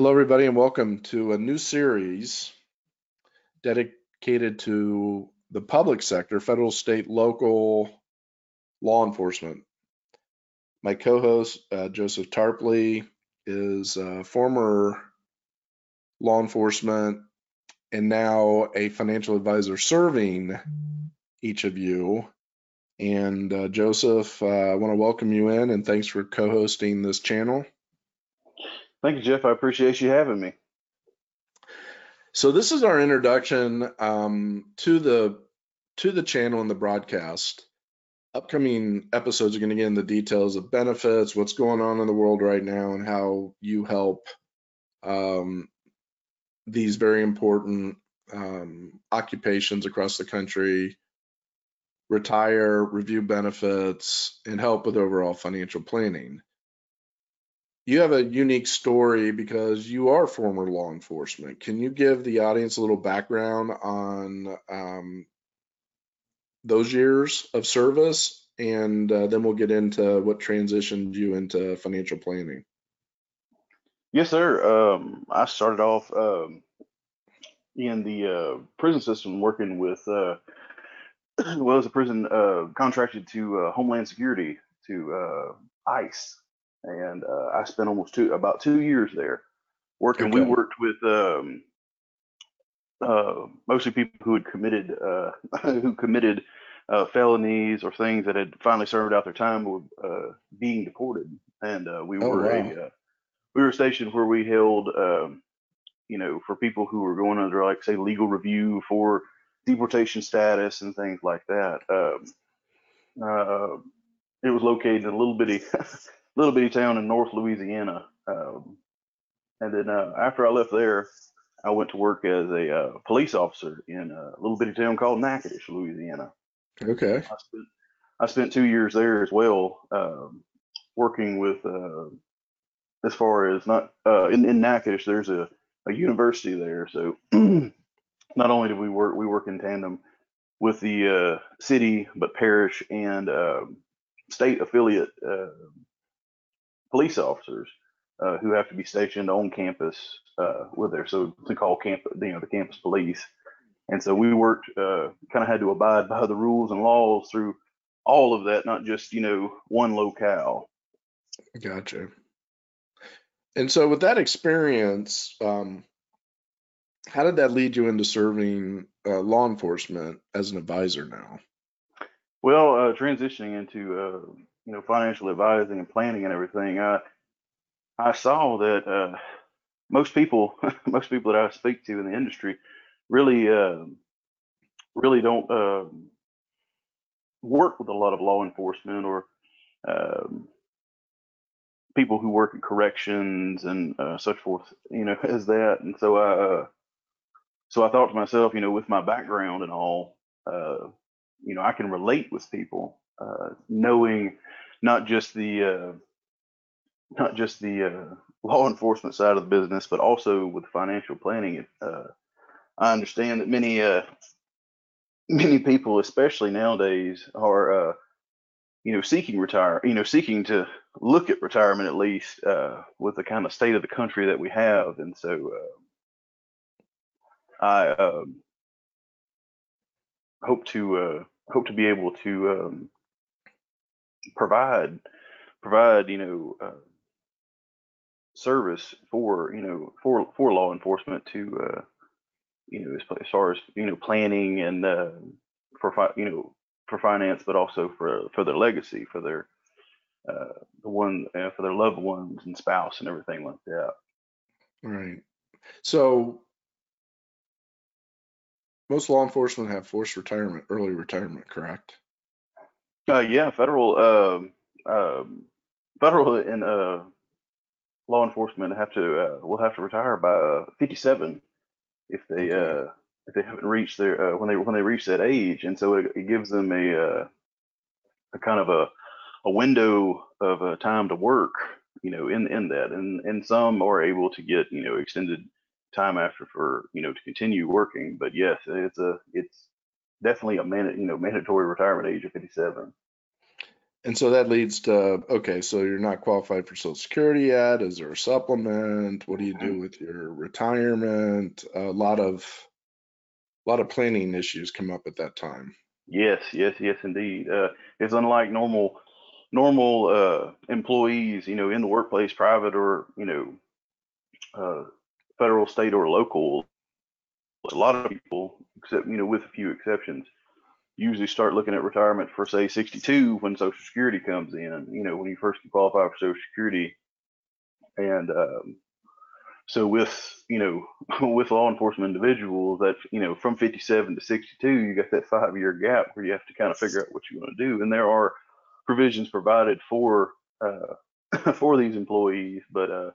Hello, everybody, and welcome to a new series dedicated to the public sector, federal, state, local law enforcement. My co-host, uh, Joseph Tarpley, is a former law enforcement and now a financial advisor serving each of you. And uh, Joseph, uh, I want to welcome you in and thanks for co-hosting this channel. Thank you, Jeff. I appreciate you having me. So this is our introduction um, to the to the channel and the broadcast. Upcoming episodes are going to get into the details of benefits, what's going on in the world right now, and how you help um, these very important um, occupations across the country retire, review benefits, and help with overall financial planning you have a unique story because you are former law enforcement. Can you give the audience a little background on um, those years of service? And uh, then we'll get into what transitioned you into financial planning. Yes, sir. Um, I started off um, in the uh, prison system working with, uh, well, as a prison uh, contracted to uh, Homeland Security, to uh, ICE, and uh, I spent almost two about two years there working. Okay. We worked with um, uh, mostly people who had committed uh, who committed uh, felonies or things that had finally served out their time were uh, being deported, and uh, we oh, were wow. a we were stationed where we held um, you know for people who were going under like say legal review for deportation status and things like that. Um, it was located in a little bitty little bitty town in North Louisiana. Um, and then uh, after I left there, I went to work as a uh, police officer in a little bitty town called Natchitoches, Louisiana. Okay. I spent, I spent two years there as well, um, working with, uh, as far as not uh, in, in Natchitoches, there's a, a university there. So not only do we work, we work in tandem with the uh, city, but parish and um, state affiliate uh, police officers uh, who have to be stationed on campus uh, with their so to call camp you know the campus police. And so we worked uh, kind of had to abide by the rules and laws through all of that not just you know one locale. Gotcha. And so with that experience um, how did that lead you into serving uh, law enforcement as an advisor now? Well uh, transitioning into uh, you know, financial advising and planning and everything, I I saw that uh, most people, most people that I speak to in the industry, really, uh, really don't uh, work with a lot of law enforcement or um, people who work in corrections and uh, such forth, you know, as that. And so I, uh, so I thought to myself, you know, with my background and all, uh, you know, I can relate with people, knowing not just the uh, not just the uh, law enforcement side of the business, but also with financial planning. Uh, I understand that many uh, many people, especially nowadays, are uh, you know seeking retire, you know seeking to look at retirement at least uh, with the kind of state of the country that we have, and so I um, hope to hope to be able to um, provide provide you know uh, service for you know for for law enforcement to uh, you know as, far as you know planning and uh, for fi- you know for finance, but also for for their legacy, for their uh, the one uh, for their loved ones and spouse and everything like that. Right. So most law enforcement have forced retirement, early retirement, correct? Uh, yeah, federal, uh, um, federal and uh, law enforcement have to uh, will have to retire by uh, 57 if they uh, if they haven't reached their uh, when they when they reach that age, and so it, it gives them a uh, a kind of a a window of uh, time to work, you know, in in that, and and some are able to get you know extended time after for you know to continue working, but yes, it's a it's definitely a man, you know, mandatory retirement age of 57. And so that leads to, okay, so you're not qualified for Social Security yet. Is there a supplement? What do you do with your retirement? A lot of, a lot of planning issues come up at that time. Yes, yes, yes, indeed. Uh, it's unlike normal normal uh, employees, you know, in the workplace, private or you know, uh, federal, state, or local. A lot of people, except you know, with a few exceptions, usually start looking at retirement for say 62 when Social Security comes in. You know, when you first qualify for Social Security, and um, so with you know with law enforcement individuals that you know from 57 to 62 you got that five year gap where you have to kind of figure out what you want to do and there are provisions provided for uh, for these employees but uh,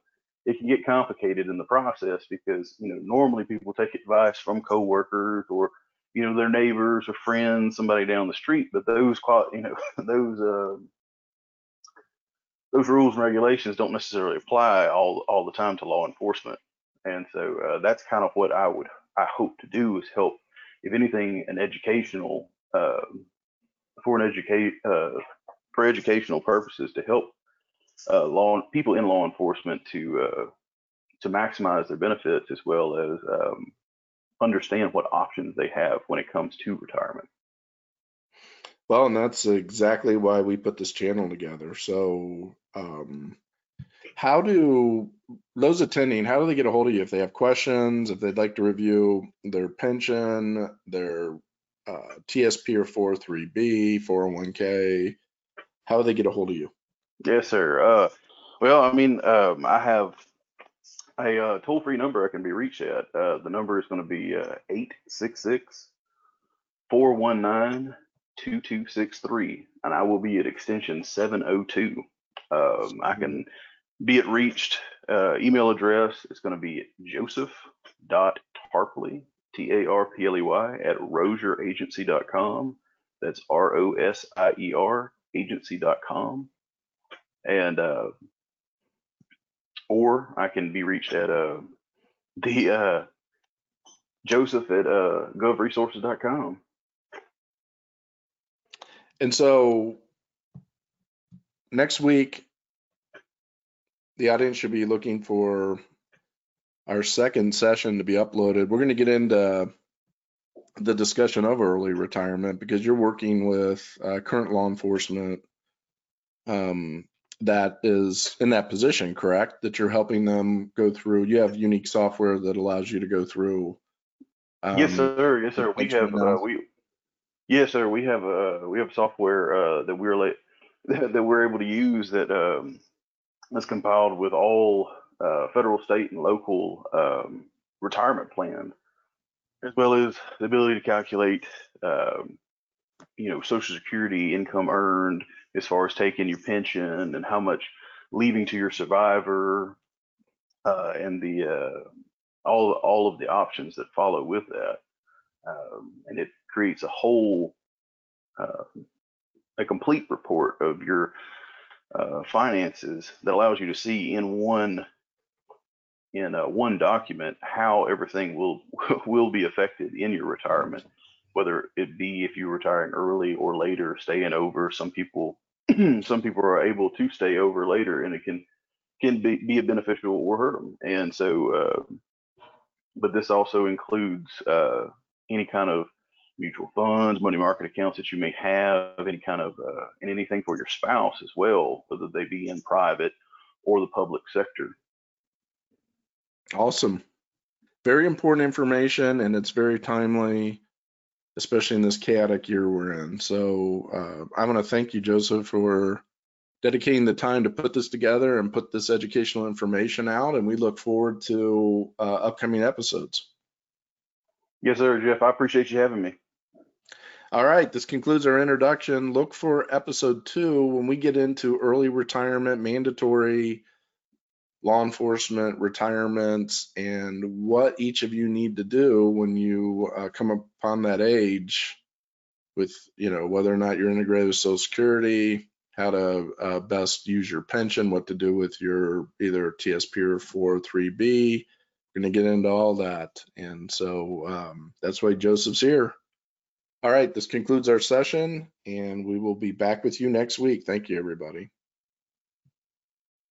it can get complicated in the process because you know normally people take advice from coworkers or you know their neighbors or friends somebody down the street but those you know those uh, those rules and regulations don't necessarily apply all all the time to law enforcement, and so uh, that's kind of what I would I hope to do is help, if anything, an educational uh, for an educate uh, for educational purposes to help uh, law people in law enforcement to uh, to maximize their benefits as well as um, understand what options they have when it comes to retirement. Well, and that's exactly why we put this channel together. So, um, how do those attending, how do they get a hold of you if they have questions, if they'd like to review their pension, their uh, TSP or 403B, 401k? How do they get a hold of you? Yes, sir. Uh, well, I mean, um, I have a uh, toll free number I can be reached at. Uh, the number is going to be uh, 866 419 2263, and I will be at extension 702. Um, I can be at reached. Uh, email address is going to be joseph.tarpley, T A R P L E Y, at rosieragency.com. That's R O S I E R agency.com. And, uh, or I can be reached at uh, the uh, joseph at uh, govresources.com. And so next week, the audience should be looking for our second session to be uploaded. We're going to get into the discussion of early retirement because you're working with uh, current law enforcement um, that is in that position, correct? That you're helping them go through. You have unique software that allows you to go through. Um, yes, sir. Yes, sir. We have uh, we Yes, sir. We have uh we have software uh that we're like that we're able to use that um is compiled with all uh federal, state, and local um retirement plans, as well as the ability to calculate um you know Social Security income earned as far as taking your pension and how much leaving to your survivor uh and the uh all all of the options that follow with that. Um, and it creates a whole, uh, a complete report of your uh, finances that allows you to see in one in uh, one document how everything will will be affected in your retirement, whether it be if you're retiring early or later, staying over. Some people some people are able to stay over later, and it can can be, be a beneficial or hurt them. And so, uh, but this also includes uh, any kind of mutual funds, money market accounts that you may have, any kind of, uh, and anything for your spouse as well, whether they be in private or the public sector. Awesome. Very important information, and it's very timely, especially in this chaotic year we're in. So uh, I want to thank you, Joseph, for dedicating the time to put this together and put this educational information out. And we look forward to uh, upcoming episodes. Yes, sir, Jeff. I appreciate you having me. All right, this concludes our introduction. Look for episode two when we get into early retirement, mandatory law enforcement retirements, and what each of you need to do when you uh, come upon that age with, you know, whether or not you're integrated with Social Security, how to uh, best use your pension, what to do with your either TSP or 403B. We're going to get into all that. And so um, that's why Joseph's here. All right, this concludes our session and we will be back with you next week. Thank you, everybody.